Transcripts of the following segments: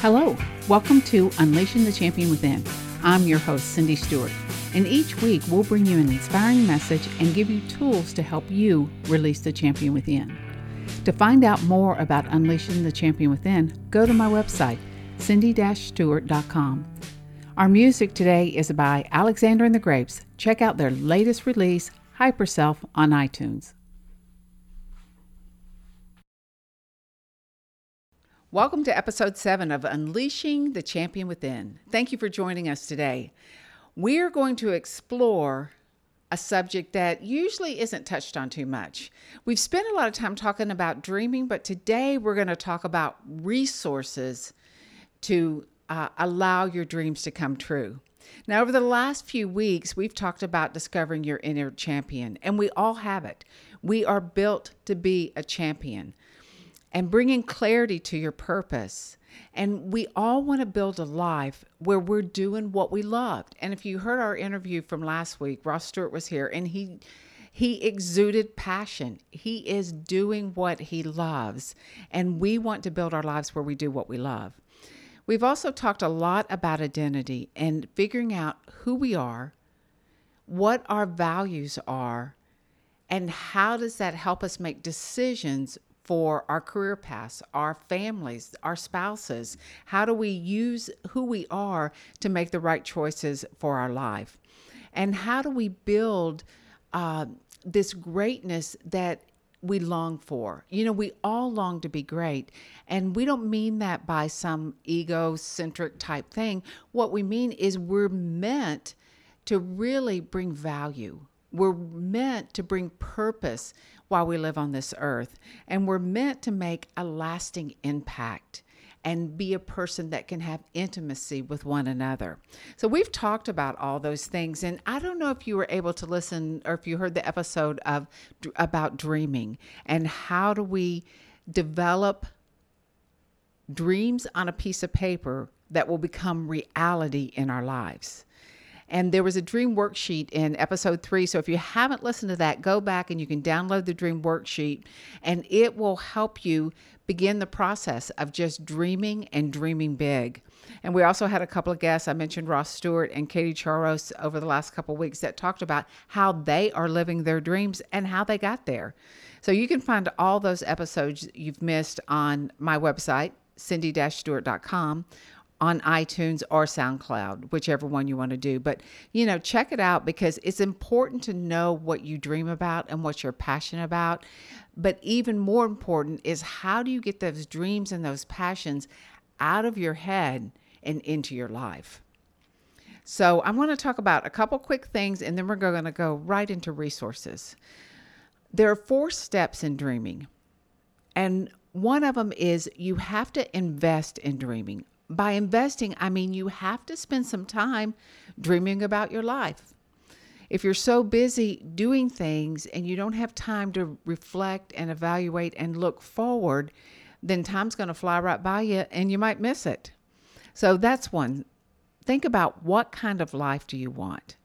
Hello, welcome to Unleashing the Champion Within. I'm your host, Cindy Stewart, and each week we'll bring you an inspiring message and give you tools to help you release the champion within. To find out more about Unleashing the Champion Within, go to my website, cindy-stewart.com. Our music today is by Alexander and the Grapes. Check out their latest release, Hyperself, on iTunes. Welcome to episode seven of Unleashing the Champion Within. Thank you for joining us today. We're going to explore a subject that usually isn't touched on too much. We've spent a lot of time talking about dreaming, but today we're going to talk about resources to uh, allow your dreams to come true. Now, over the last few weeks, we've talked about discovering your inner champion, and we all have it. We are built to be a champion and bringing clarity to your purpose. And we all want to build a life where we're doing what we loved. And if you heard our interview from last week, Ross Stewart was here and he he exuded passion. He is doing what he loves. And we want to build our lives where we do what we love. We've also talked a lot about identity and figuring out who we are, what our values are, and how does that help us make decisions for our career paths, our families, our spouses? How do we use who we are to make the right choices for our life? And how do we build uh, this greatness that we long for? You know, we all long to be great. And we don't mean that by some egocentric type thing. What we mean is we're meant to really bring value. We're meant to bring purpose while we live on this earth. And we're meant to make a lasting impact and be a person that can have intimacy with one another. So we've talked about all those things and I don't know if you were able to listen or if you heard the episode of about dreaming and how do we develop dreams on a piece of paper that will become reality in our lives. And there was a dream worksheet in episode three. So if you haven't listened to that, go back and you can download the dream worksheet, and it will help you begin the process of just dreaming and dreaming big. And we also had a couple of guests. I mentioned Ross Stewart and Katie Charos over the last couple of weeks that talked about how they are living their dreams and how they got there. So you can find all those episodes you've missed on my website, cindy-stewart.com on iTunes or SoundCloud, whichever one you want to do. But, you know, check it out because it's important to know what you dream about and what you're passionate about. But even more important is how do you get those dreams and those passions out of your head and into your life? So, I want to talk about a couple quick things and then we're going to go right into resources. There are four steps in dreaming. And one of them is you have to invest in dreaming by investing, I mean you have to spend some time dreaming about your life. If you're so busy doing things and you don't have time to reflect and evaluate and look forward, then time's going to fly right by you and you might miss it. So that's one. Think about what kind of life do you want?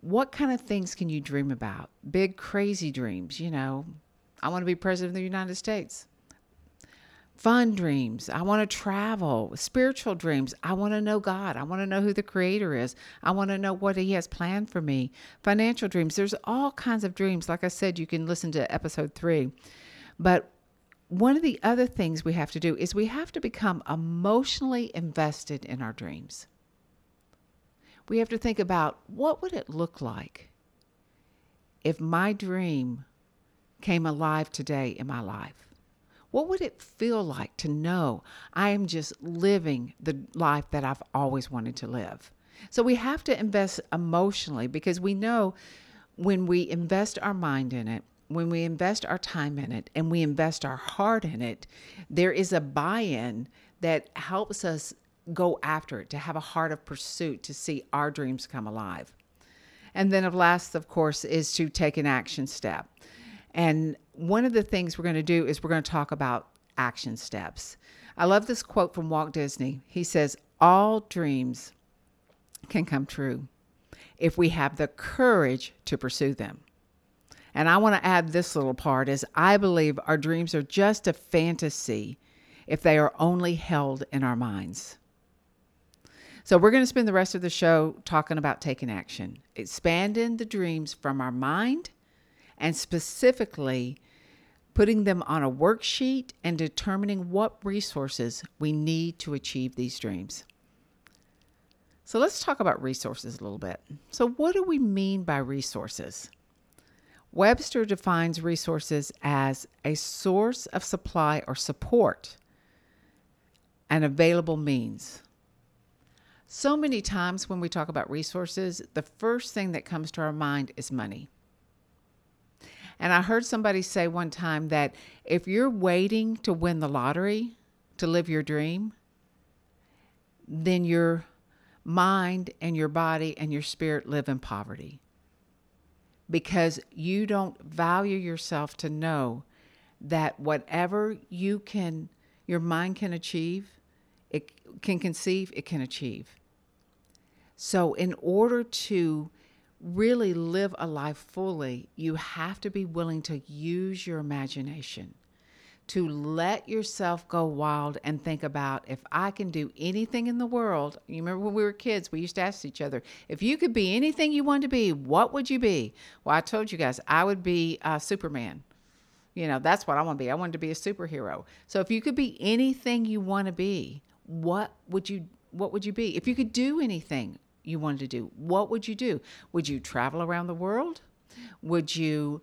What kind of things can you dream about? Big, crazy dreams, you know. I want to be president of the United States fun dreams. I want to travel, spiritual dreams. I want to know God. I want to know who the creator is. I want to know what he has planned for me. Financial dreams. There's all kinds of dreams. Like I said, you can listen to episode 3. But one of the other things we have to do is we have to become emotionally invested in our dreams. We have to think about what would it look like if my dream came alive today in my life? What would it feel like to know I am just living the life that I've always wanted to live? So we have to invest emotionally because we know when we invest our mind in it, when we invest our time in it, and we invest our heart in it, there is a buy in that helps us go after it, to have a heart of pursuit, to see our dreams come alive. And then, of last, of course, is to take an action step. And one of the things we're going to do is we're going to talk about action steps. I love this quote from Walt Disney. He says, All dreams can come true if we have the courage to pursue them. And I want to add this little part is I believe our dreams are just a fantasy if they are only held in our minds. So, we're going to spend the rest of the show talking about taking action, expanding the dreams from our mind, and specifically putting them on a worksheet and determining what resources we need to achieve these dreams. So, let's talk about resources a little bit. So, what do we mean by resources? Webster defines resources as a source of supply or support, an available means. So many times when we talk about resources, the first thing that comes to our mind is money. And I heard somebody say one time that if you're waiting to win the lottery to live your dream, then your mind and your body and your spirit live in poverty because you don't value yourself to know that whatever you can, your mind can achieve, it can conceive, it can achieve. So, in order to really live a life fully, you have to be willing to use your imagination to let yourself go wild and think about if I can do anything in the world. You remember when we were kids, we used to ask each other, if you could be anything you wanted to be, what would you be? Well, I told you guys, I would be uh, Superman. You know, that's what I want to be. I wanted to be a superhero. So if you could be anything you want to be, what would you what would you be? If you could do anything you wanted to do, what would you do? Would you travel around the world? Would you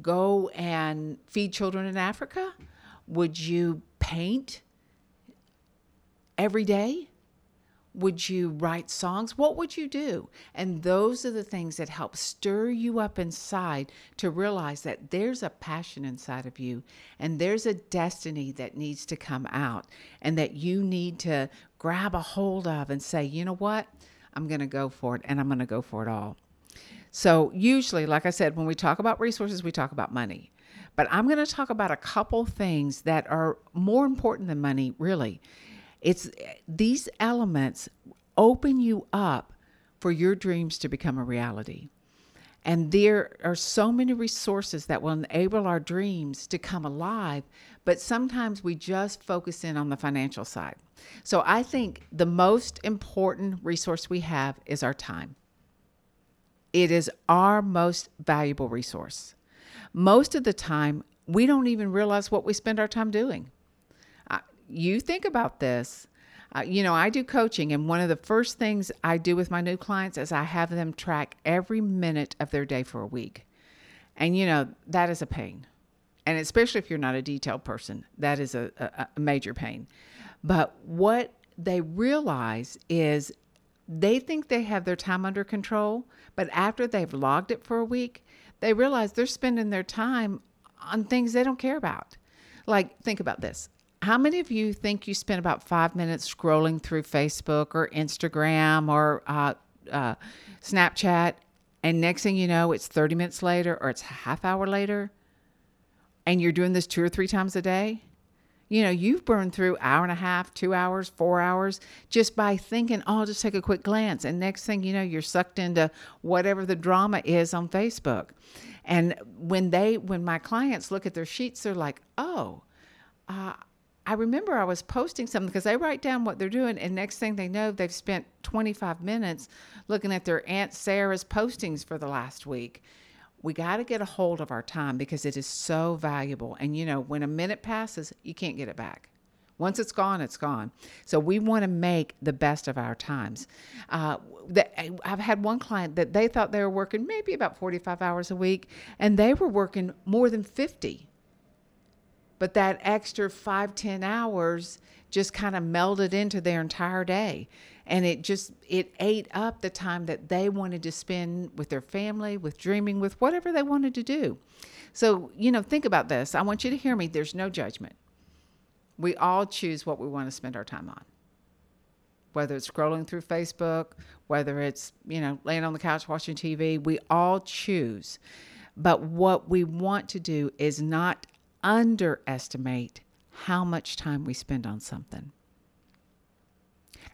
go and feed children in Africa? Would you paint every day? Would you write songs? What would you do? And those are the things that help stir you up inside to realize that there's a passion inside of you and there's a destiny that needs to come out and that you need to grab a hold of and say, you know what? I'm going to go for it and I'm going to go for it all. So, usually, like I said, when we talk about resources, we talk about money. But I'm going to talk about a couple things that are more important than money, really. It's these elements open you up for your dreams to become a reality. And there are so many resources that will enable our dreams to come alive, but sometimes we just focus in on the financial side. So I think the most important resource we have is our time. It is our most valuable resource most of the time, we don't even realize what we spend our time doing. Uh, you think about this. Uh, you know, I do coaching, and one of the first things I do with my new clients is I have them track every minute of their day for a week. And, you know, that is a pain. And especially if you're not a detailed person, that is a, a, a major pain. But what they realize is they think they have their time under control, but after they've logged it for a week, they realize they're spending their time on things they don't care about. Like, think about this. How many of you think you spent about five minutes scrolling through Facebook or Instagram or uh, uh, Snapchat, and next thing you know, it's 30 minutes later or it's a half hour later, and you're doing this two or three times a day? You know, you've burned through hour and a half, two hours, four hours just by thinking, oh, I'll just take a quick glance. And next thing you know, you're sucked into whatever the drama is on Facebook. And when they, when my clients look at their sheets, they're like, oh, uh, I remember I was posting something because they write down what they're doing, and next thing they know, they've spent 25 minutes looking at their Aunt Sarah's postings for the last week we got to get a hold of our time because it is so valuable. And you know, when a minute passes, you can't get it back. Once it's gone, it's gone. So we want to make the best of our times. Uh, I've had one client that they thought they were working maybe about 45 hours a week, and they were working more than 50. But that extra five ten hours just kind of melded into their entire day. And it just it ate up the time that they wanted to spend with their family with dreaming with whatever they wanted to do. So you know think about this. I want you to hear me. There's no judgment. We all choose what we want to spend our time on. Whether it's scrolling through facebook whether it's you know laying on the couch watching tv we all choose. But what we want to do is not underestimate how much time we spend on something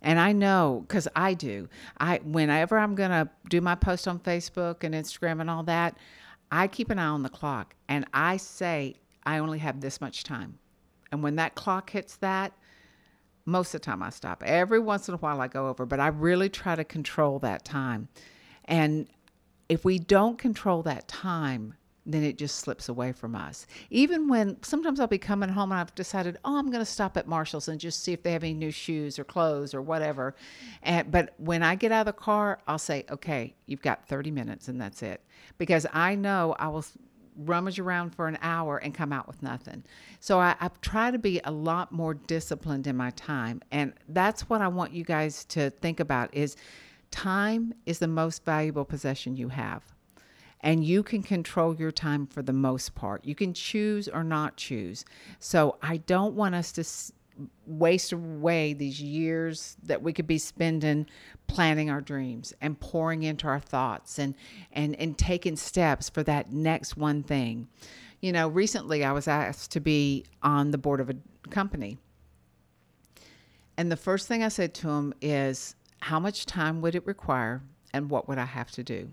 and I know because I do. I whenever I'm gonna do my post on Facebook and Instagram and all that, I keep an eye on the clock and I say I only have this much time. And when that clock hits that, most of the time I stop. Every once in a while I go over, but I really try to control that time. And if we don't control that time, then it just slips away from us. Even when sometimes I'll be coming home and I've decided, oh, I'm going to stop at Marshall's and just see if they have any new shoes or clothes or whatever. And but when I get out of the car, I'll say, okay, you've got 30 minutes and that's it, because I know I will rummage around for an hour and come out with nothing. So I, I try to be a lot more disciplined in my time, and that's what I want you guys to think about: is time is the most valuable possession you have and you can control your time for the most part. You can choose or not choose. So I don't want us to s- waste away these years that we could be spending planning our dreams and pouring into our thoughts and and and taking steps for that next one thing. You know, recently I was asked to be on the board of a company. And the first thing I said to him is how much time would it require and what would I have to do?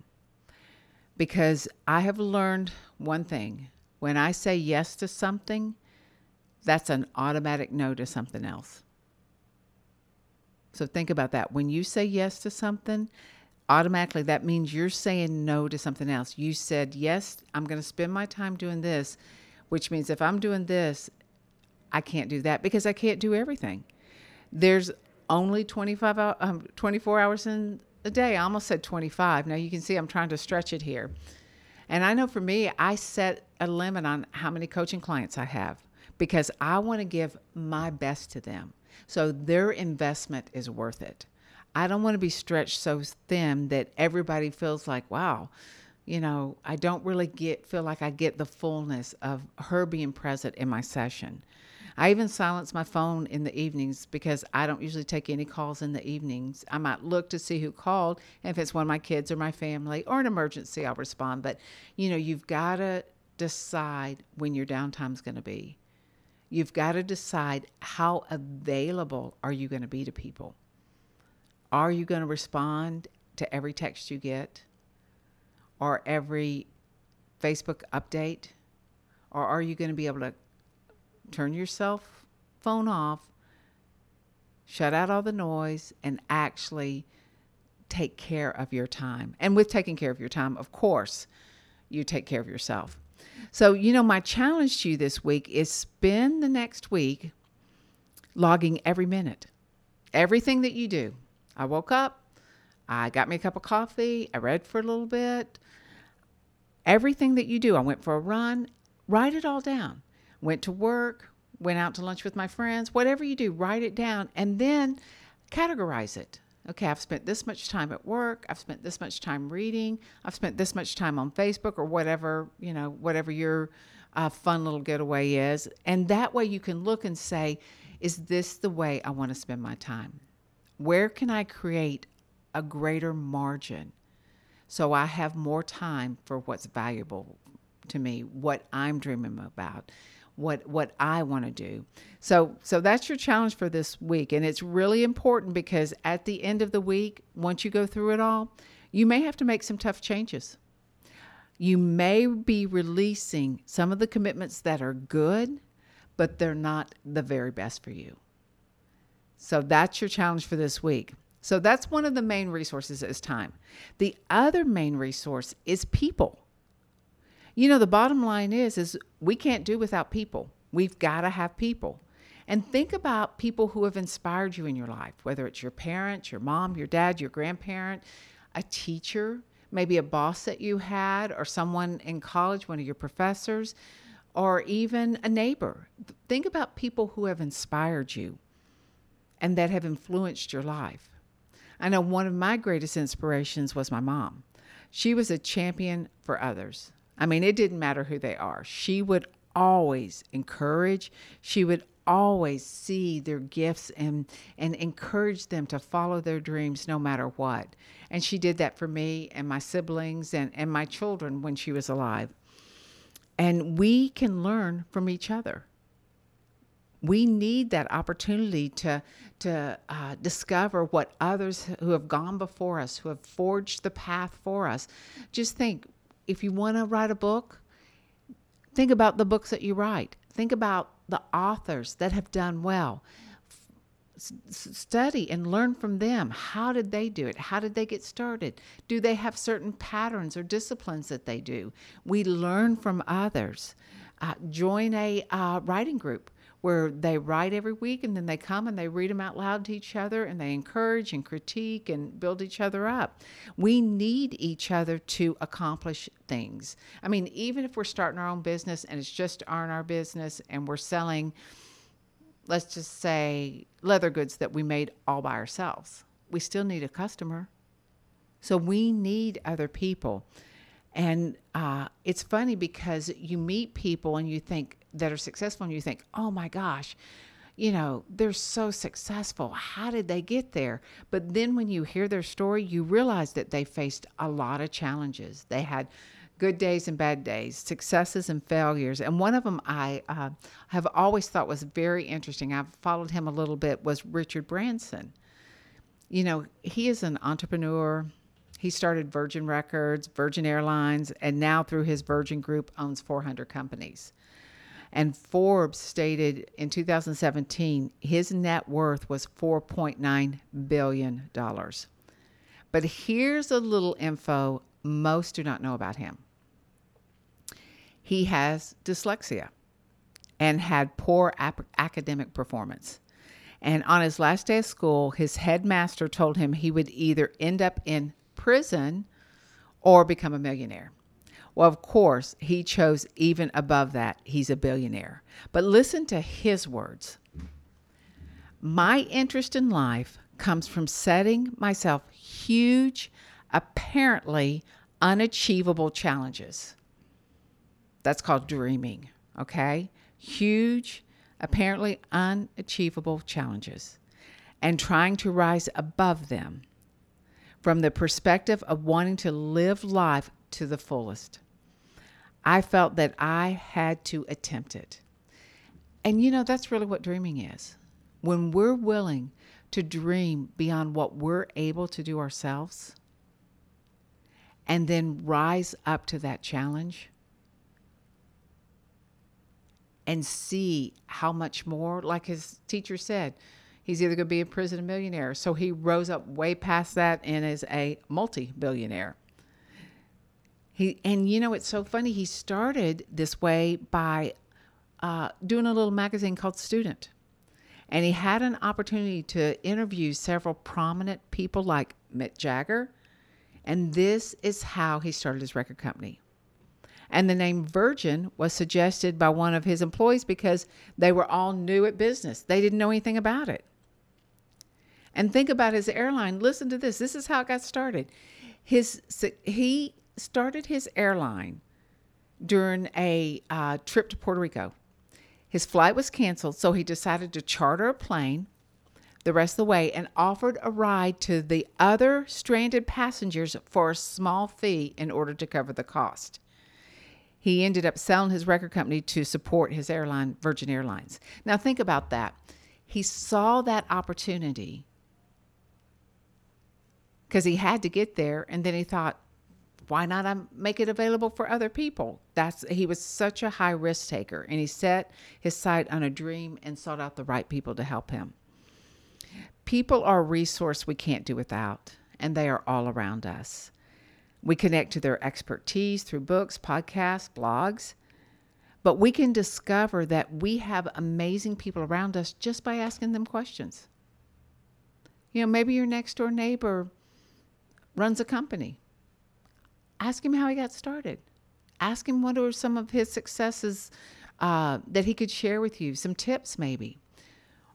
Because I have learned one thing when I say yes to something, that's an automatic no to something else. So think about that. When you say yes to something, automatically that means you're saying no to something else. You said, Yes, I'm going to spend my time doing this, which means if I'm doing this, I can't do that because I can't do everything. There's only 25 um, 24 hours in a day. I almost said 25. Now you can see I'm trying to stretch it here. And I know for me, I set a limit on how many coaching clients I have because I want to give my best to them. So their investment is worth it. I don't want to be stretched so thin that everybody feels like, wow, you know, I don't really get feel like I get the fullness of her being present in my session. I even silence my phone in the evenings because I don't usually take any calls in the evenings. I might look to see who called. And if it's one of my kids or my family or an emergency, I'll respond. But, you know, you've got to decide when your downtime is going to be. You've got to decide how available are you going to be to people? Are you going to respond to every text you get or every Facebook update? Or are you going to be able to turn your cell phone off, shut out all the noise, and actually take care of your time. And with taking care of your time, of course, you take care of yourself. So, you know, my challenge to you this week is spend the next week logging every minute, everything that you do. I woke up, I got me a cup of coffee, I read for a little bit. Everything that you do, I went for a run, write it all down went to work, went out to lunch with my friends, whatever you do, write it down and then categorize it. Okay, I've spent this much time at work, I've spent this much time reading, I've spent this much time on Facebook or whatever, you know, whatever your uh, fun little getaway is. And that way you can look and say, is this the way I want to spend my time? Where can I create a greater margin so I have more time for what's valuable to me, what I'm dreaming about? What what I want to do. So so that's your challenge for this week and it's really important because at the end of the week, once you go through it all, you may have to make some tough changes. You may be releasing some of the commitments that are good, but they're not the very best for you. So that's your challenge for this week. So that's one of the main resources is time. The other main resource is people. You know, the bottom line is is we can't do without people. We've got to have people. And think about people who have inspired you in your life, whether it's your parents, your mom, your dad, your grandparent, a teacher, maybe a boss that you had, or someone in college, one of your professors, or even a neighbor. Think about people who have inspired you and that have influenced your life. I know one of my greatest inspirations was my mom. She was a champion for others. I mean, it didn't matter who they are. She would always encourage, she would always see their gifts and and encourage them to follow their dreams no matter what. And she did that for me and my siblings and, and my children when she was alive. And we can learn from each other. We need that opportunity to to uh, discover what others who have gone before us, who have forged the path for us. Just think, if you want to write a book, think about the books that you write. Think about the authors that have done well. S- study and learn from them. How did they do it? How did they get started? Do they have certain patterns or disciplines that they do? We learn from others. Uh, join a uh, writing group where they write every week and then they come and they read them out loud to each other and they encourage and critique and build each other up. We need each other to accomplish things. I mean, even if we're starting our own business and it's just our, our business and we're selling, let's just say, leather goods that we made all by ourselves, we still need a customer. So we need other people. And uh, it's funny because you meet people and you think that are successful and you think, oh my gosh, you know, they're so successful. How did they get there? But then when you hear their story, you realize that they faced a lot of challenges. They had good days and bad days, successes and failures. And one of them I uh, have always thought was very interesting. I've followed him a little bit. Was Richard Branson. You know, he is an entrepreneur. He started Virgin Records, Virgin Airlines, and now through his Virgin Group owns 400 companies. And Forbes stated in 2017 his net worth was $4.9 billion. But here's a little info most do not know about him. He has dyslexia and had poor ap- academic performance. And on his last day of school, his headmaster told him he would either end up in prison or become a millionaire. Well, of course, he chose even above that. He's a billionaire. But listen to his words My interest in life comes from setting myself huge, apparently unachievable challenges. That's called dreaming, okay? Huge, apparently unachievable challenges, and trying to rise above them from the perspective of wanting to live life to the fullest. I felt that I had to attempt it. And you know, that's really what dreaming is. When we're willing to dream beyond what we're able to do ourselves and then rise up to that challenge and see how much more, like his teacher said, he's either going to be in prison a millionaire. So he rose up way past that and is a multi billionaire. He and you know it's so funny. He started this way by uh, doing a little magazine called Student, and he had an opportunity to interview several prominent people like Mick Jagger, and this is how he started his record company. And the name Virgin was suggested by one of his employees because they were all new at business. They didn't know anything about it. And think about his airline. Listen to this. This is how it got started. His he started his airline during a uh, trip to Puerto Rico. His flight was canceled, so he decided to charter a plane the rest of the way and offered a ride to the other stranded passengers for a small fee in order to cover the cost. He ended up selling his record company to support his airline, Virgin Airlines. Now, think about that. He saw that opportunity because he had to get there, and then he thought, why not make it available for other people? That's he was such a high risk taker and he set his sight on a dream and sought out the right people to help him. People are a resource we can't do without, and they are all around us. We connect to their expertise through books, podcasts, blogs, but we can discover that we have amazing people around us just by asking them questions. You know, maybe your next door neighbor runs a company ask him how he got started. Ask him what are some of his successes uh, that he could share with you, some tips maybe.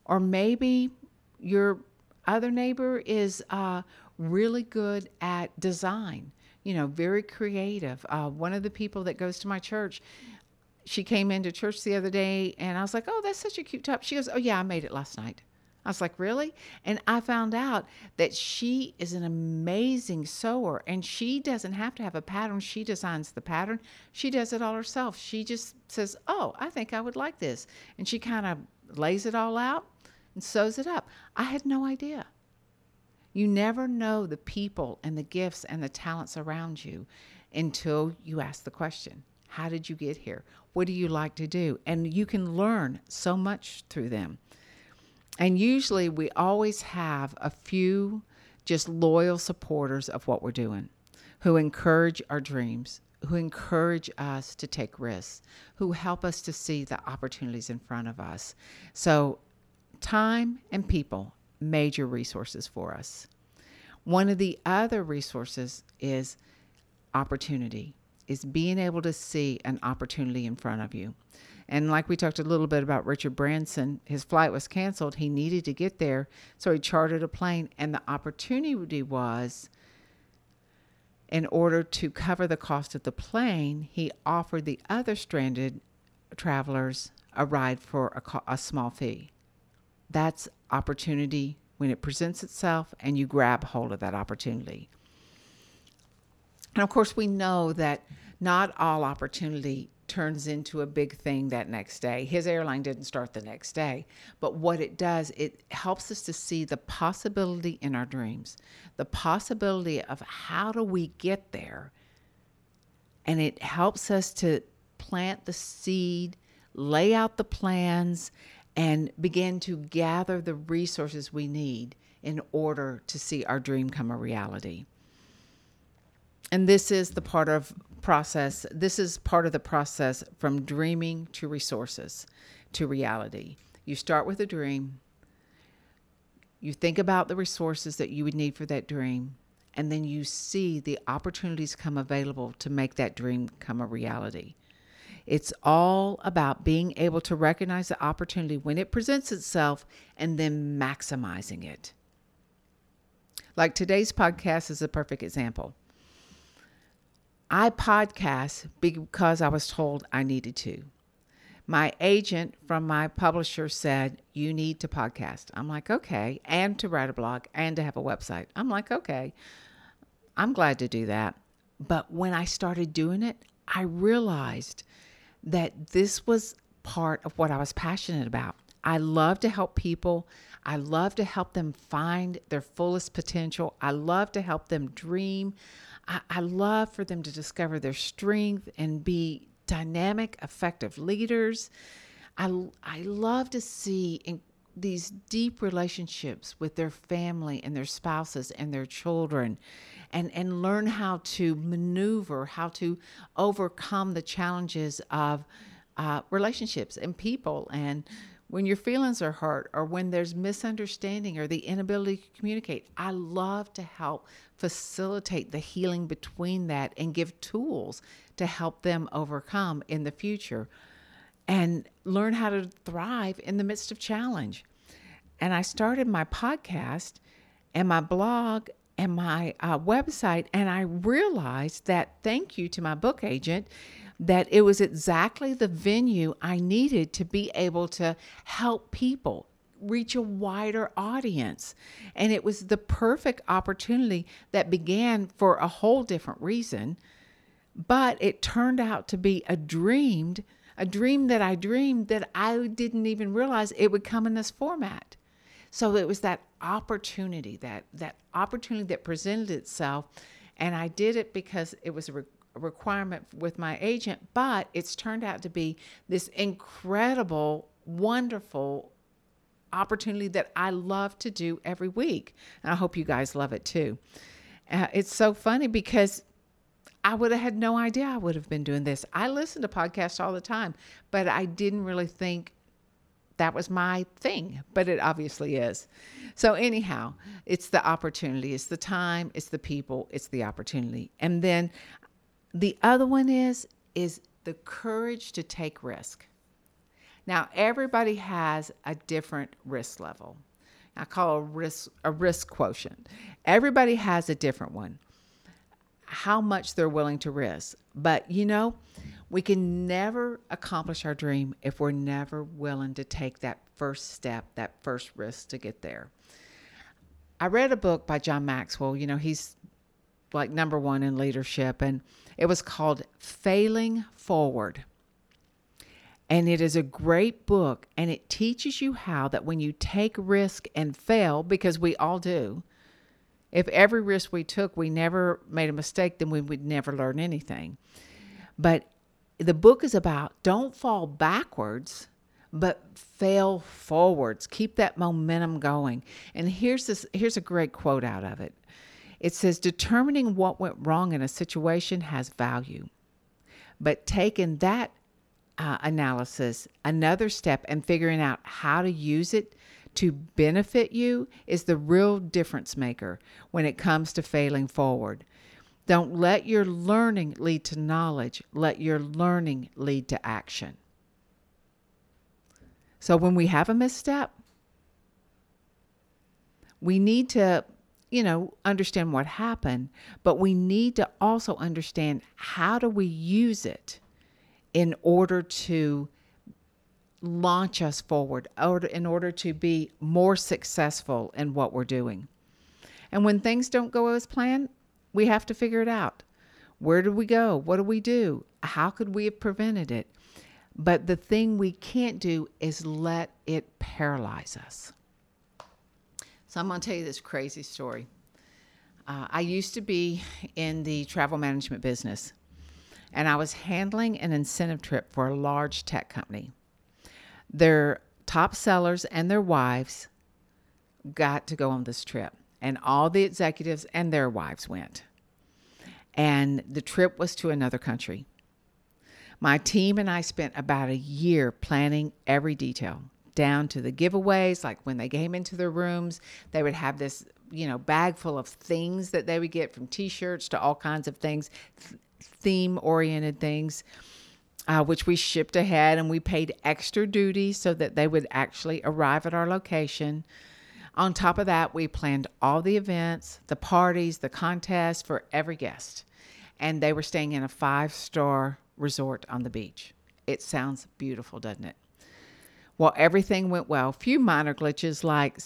Or maybe your other neighbor is uh, really good at design, you know, very creative. Uh, one of the people that goes to my church, she came into church the other day and I was like, oh, that's such a cute top. She goes, oh, yeah, I made it last night. I was like, really? And I found out that she is an amazing sewer and she doesn't have to have a pattern. She designs the pattern, she does it all herself. She just says, oh, I think I would like this. And she kind of lays it all out and sews it up. I had no idea. You never know the people and the gifts and the talents around you until you ask the question. How did you get here? What do you like to do? And you can learn so much through them. And usually we always have a few just loyal supporters of what we're doing who encourage our dreams, who encourage us to take risks, who help us to see the opportunities in front of us. So, time and people, major resources for us. One of the other resources is opportunity, is being able to see an opportunity in front of you. And like we talked a little bit about Richard Branson, his flight was canceled. He needed to get there. So he chartered a plane. And the opportunity was in order to cover the cost of the plane, he offered the other stranded travelers a ride for a, a small fee. That's opportunity when it presents itself and you grab hold of that opportunity. And of course, we know that not all opportunity turns into a big thing that next day. His airline didn't start the next day, but what it does, it helps us to see the possibility in our dreams, the possibility of how do we get there. And it helps us to plant the seed, lay out the plans, and begin to gather the resources we need in order to see our dream come a reality. And this is the part of process. This is part of the process from dreaming to resources to reality. You start with a dream, you think about the resources that you would need for that dream, and then you see the opportunities come available to make that dream come a reality. It's all about being able to recognize the opportunity when it presents itself and then maximizing it. Like today's podcast is a perfect example. I podcast because I was told I needed to. My agent from my publisher said, You need to podcast. I'm like, Okay. And to write a blog and to have a website. I'm like, Okay. I'm glad to do that. But when I started doing it, I realized that this was part of what I was passionate about. I love to help people. I love to help them find their fullest potential. I love to help them dream. I, I love for them to discover their strength and be dynamic, effective leaders. I, I love to see in these deep relationships with their family and their spouses and their children and, and learn how to maneuver, how to overcome the challenges of uh, relationships and people and when your feelings are hurt or when there's misunderstanding or the inability to communicate. I love to help facilitate the healing between that and give tools to help them overcome in the future and learn how to thrive in the midst of challenge. And I started my podcast and my blog and my uh, website, and I realized that thank you to my book agent that it was exactly the venue I needed to be able to help people reach a wider audience. And it was the perfect opportunity that began for a whole different reason. But it turned out to be a dreamed, a dream that I dreamed that I didn't even realize it would come in this format. So it was that opportunity, that that opportunity that presented itself, and I did it because it was a, requirement with my agent. But it's turned out to be this incredible, wonderful opportunity that I love to do every week, and I hope you guys love it too. Uh, it's so funny because I would have had no idea I would have been doing this. I listen to podcasts all the time, but I didn't really think that was my thing, but it obviously is. So, anyhow, it's the opportunity, it's the time, it's the people, it's the opportunity. And then the other one is is the courage to take risk. Now, everybody has a different risk level. I call a risk a risk quotient. Everybody has a different one. How much they're willing to risk. But you know, we can never accomplish our dream if we're never willing to take that first step, that first risk to get there. I read a book by John Maxwell. You know, he's like number one in leadership, and it was called Failing Forward. And it is a great book, and it teaches you how that when you take risk and fail, because we all do, if every risk we took, we never made a mistake, then we would never learn anything. But the book is about don't fall backwards, but fail forwards. Keep that momentum going. And here's this here's a great quote out of it. It says determining what went wrong in a situation has value. But taking that uh, analysis another step and figuring out how to use it to benefit you is the real difference maker when it comes to failing forward. Don't let your learning lead to knowledge, let your learning lead to action. So when we have a misstep, we need to, you know, understand what happened, but we need to also understand how do we use it in order to launch us forward, or in order to be more successful in what we're doing. And when things don't go as planned, we have to figure it out. Where do we go? What do we do? How could we have prevented it? But the thing we can't do is let it paralyze us. So I'm going to tell you this crazy story. Uh, I used to be in the travel management business, and I was handling an incentive trip for a large tech company. Their top sellers and their wives got to go on this trip, and all the executives and their wives went. And the trip was to another country. My team and I spent about a year planning every detail, down to the giveaways. Like when they came into their rooms, they would have this, you know, bag full of things that they would get from t shirts to all kinds of things, th- theme oriented things. Uh, which we shipped ahead and we paid extra duty so that they would actually arrive at our location. On top of that, we planned all the events, the parties, the contests for every guest. And they were staying in a five star resort on the beach. It sounds beautiful, doesn't it? Well, everything went well. Few minor glitches like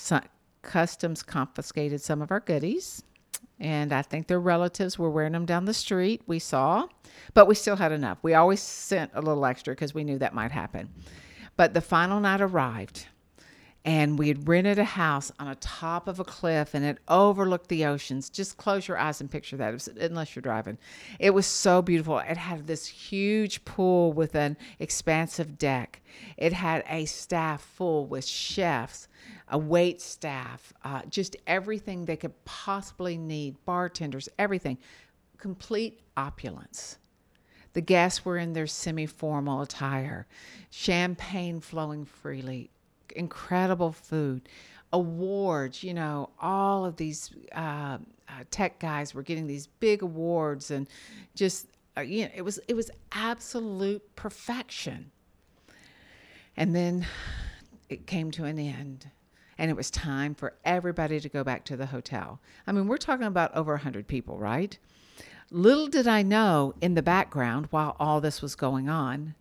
customs confiscated some of our goodies. And I think their relatives were wearing them down the street. We saw, but we still had enough. We always sent a little extra because we knew that might happen. But the final night arrived and we had rented a house on a top of a cliff and it overlooked the oceans. Just close your eyes and picture that unless you're driving. It was so beautiful. It had this huge pool with an expansive deck. It had a staff full with chefs a wait staff uh, just everything they could possibly need bartenders everything. Complete opulence. The guests were in their semi formal attire, champagne flowing freely, incredible food, awards. You know, all of these uh, uh, tech guys were getting these big awards, and just uh, you know, it was it was absolute perfection. And then it came to an end and it was time for everybody to go back to the hotel. I mean, we're talking about over 100 people, right? Little did I know in the background while all this was going on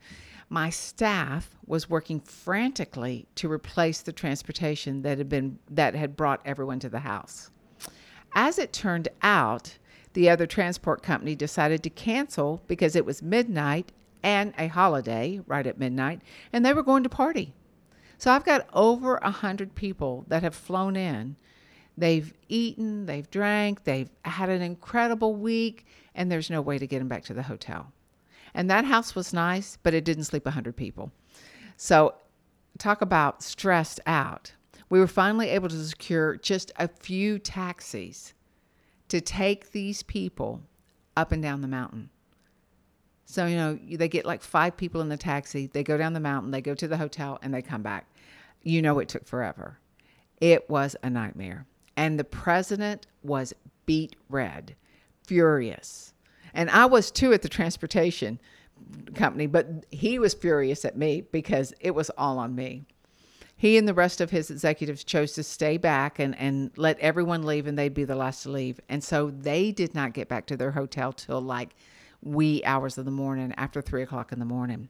my staff was working frantically to replace the transportation that had been that had brought everyone to the house. As it turned out, the other transport company decided to cancel because it was midnight and a holiday right at midnight, and they were going to party. So I've got over a hundred people that have flown in. They've eaten, they've drank, they've had an incredible week, and there's no way to get them back to the hotel. And that house was nice, but it didn't sleep 100 people. So, talk about stressed out. We were finally able to secure just a few taxis to take these people up and down the mountain. So, you know, they get like five people in the taxi, they go down the mountain, they go to the hotel, and they come back. You know, it took forever. It was a nightmare. And the president was beet red, furious. And I was too at the transportation company, but he was furious at me because it was all on me. He and the rest of his executives chose to stay back and, and let everyone leave, and they'd be the last to leave. And so they did not get back to their hotel till like wee hours of the morning, after three o'clock in the morning.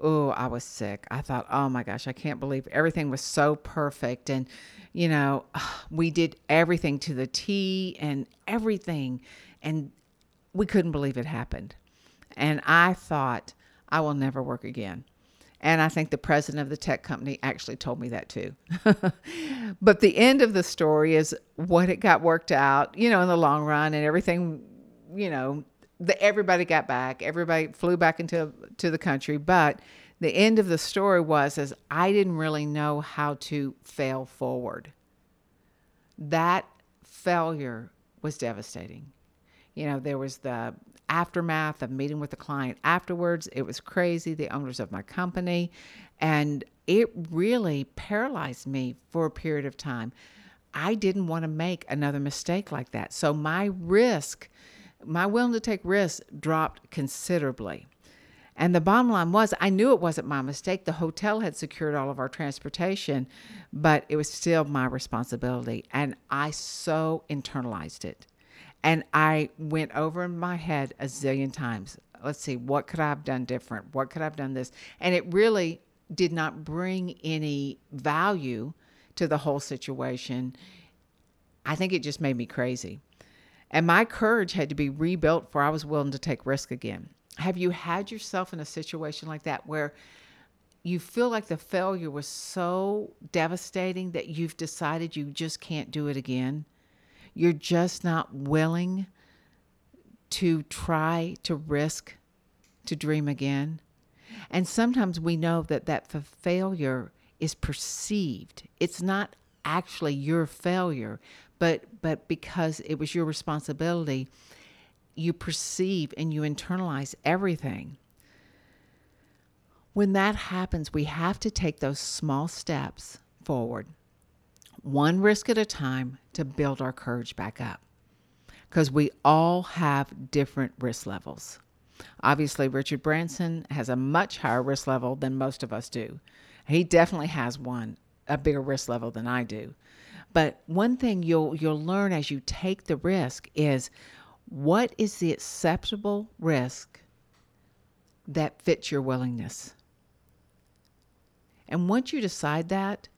Oh, I was sick. I thought, oh my gosh, I can't believe everything was so perfect. And, you know, we did everything to the T and everything. And we couldn't believe it happened. And I thought, I will never work again. And I think the president of the tech company actually told me that too. but the end of the story is what it got worked out, you know, in the long run and everything, you know, the, everybody got back. Everybody flew back into to the country, but the end of the story was as I didn't really know how to fail forward. That failure was devastating. You know, there was the aftermath of meeting with the client afterwards. It was crazy, the owners of my company, and it really paralyzed me for a period of time. I didn't want to make another mistake like that. So my risk, my willing to take risks dropped considerably. And the bottom line was, I knew it wasn't my mistake. The hotel had secured all of our transportation, but it was still my responsibility. And I so internalized it. And I went over in my head a zillion times. Let's see, what could I have done different? What could I have done this? And it really did not bring any value to the whole situation. I think it just made me crazy. And my courage had to be rebuilt before I was willing to take risk again. Have you had yourself in a situation like that where you feel like the failure was so devastating that you've decided you just can't do it again? You're just not willing to try to risk to dream again. And sometimes we know that that failure is perceived. It's not actually your failure, but but because it was your responsibility, you perceive and you internalize everything. When that happens, we have to take those small steps forward, one risk at a time, to build our courage back up. Because we all have different risk levels. Obviously, Richard Branson has a much higher risk level than most of us do. He definitely has one, a bigger risk level than I do. But one thing you'll you'll learn as you take the risk is what is the acceptable risk that fits your willingness? And once you decide that,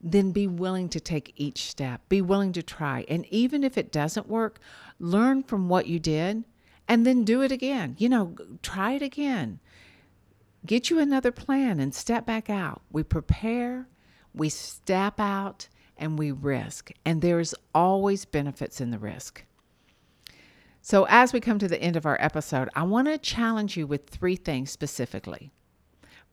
then be willing to take each step. Be willing to try. And even if it doesn't work, learn from what you did and then do it again. You know, try it again. Get you another plan and step back out. We prepare, we step out, and we risk. And there's always benefits in the risk. So, as we come to the end of our episode, I want to challenge you with three things specifically.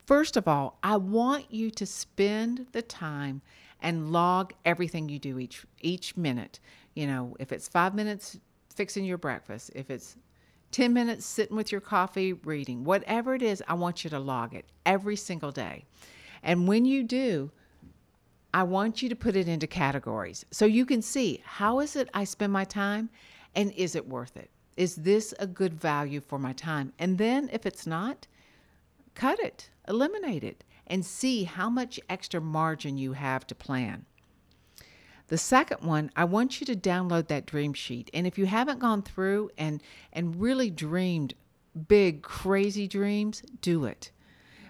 First of all, I want you to spend the time and log everything you do each each minute. You know, if it's 5 minutes fixing your breakfast, if it's 10 minutes sitting with your coffee reading, whatever it is, I want you to log it every single day. And when you do, I want you to put it into categories so you can see how is it I spend my time and is it worth it? Is this a good value for my time? And then if it's not, cut it, eliminate it, and see how much extra margin you have to plan. The second one, I want you to download that dream sheet. And if you haven't gone through and and really dreamed big crazy dreams, do it.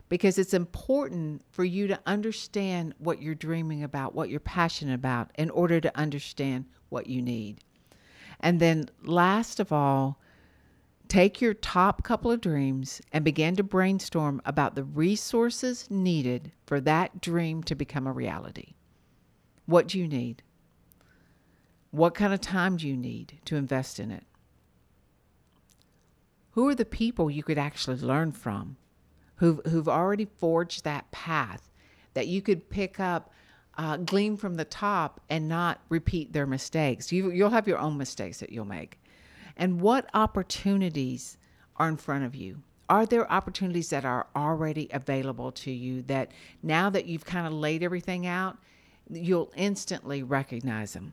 Because it's important for you to understand what you're dreaming about, what you're passionate about in order to understand what you need. And then, last of all, take your top couple of dreams and begin to brainstorm about the resources needed for that dream to become a reality. What do you need? What kind of time do you need to invest in it? Who are the people you could actually learn from who've, who've already forged that path that you could pick up uh, glean from the top and not repeat their mistakes. You, you'll have your own mistakes that you'll make. And what opportunities are in front of you? Are there opportunities that are already available to you that now that you've kind of laid everything out, you'll instantly recognize them?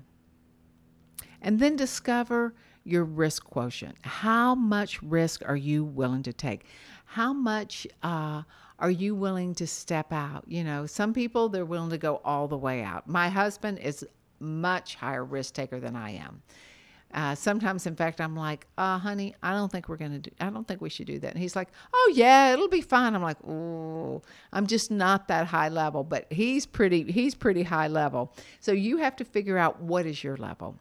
And then discover your risk quotient. How much risk are you willing to take? How much uh, are you willing to step out? You know, some people they're willing to go all the way out. My husband is much higher risk taker than I am. Uh, sometimes, in fact, I'm like, uh, honey, I don't think we're going to do, I don't think we should do that. And he's like, oh, yeah, it'll be fine. I'm like, oh, I'm just not that high level, but he's pretty, he's pretty high level. So you have to figure out what is your level.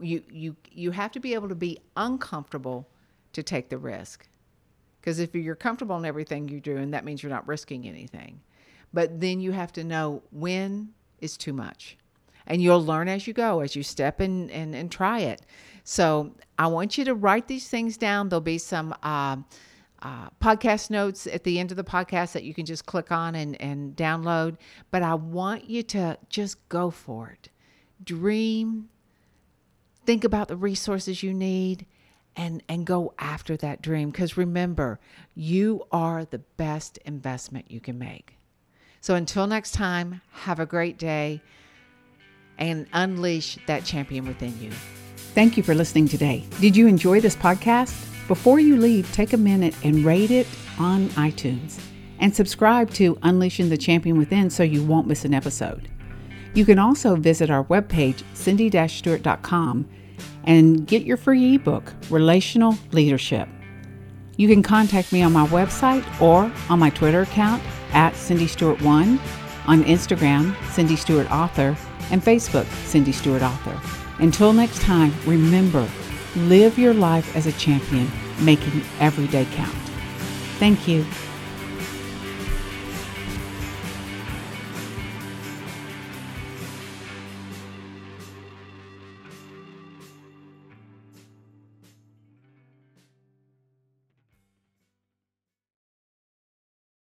You, you, you have to be able to be uncomfortable to take the risk. Because if you're comfortable in everything you're doing, that means you're not risking anything. But then you have to know when is too much. And you'll learn as you go, as you step in and, and try it. So I want you to write these things down. There'll be some uh, uh, podcast notes at the end of the podcast that you can just click on and, and download. But I want you to just go for it. Dream, think about the resources you need and and go after that dream because remember you are the best investment you can make so until next time have a great day and unleash that champion within you. Thank you for listening today. Did you enjoy this podcast? Before you leave take a minute and rate it on itunes. And subscribe to unleashing the champion within so you won't miss an episode. You can also visit our webpage cindy-stewart.com and get your free ebook, Relational Leadership. You can contact me on my website or on my Twitter account at Cindy Stewart One, on Instagram, Cindy Stewart Author, and Facebook, Cindy Stewart Author. Until next time, remember, live your life as a champion, making every day count. Thank you.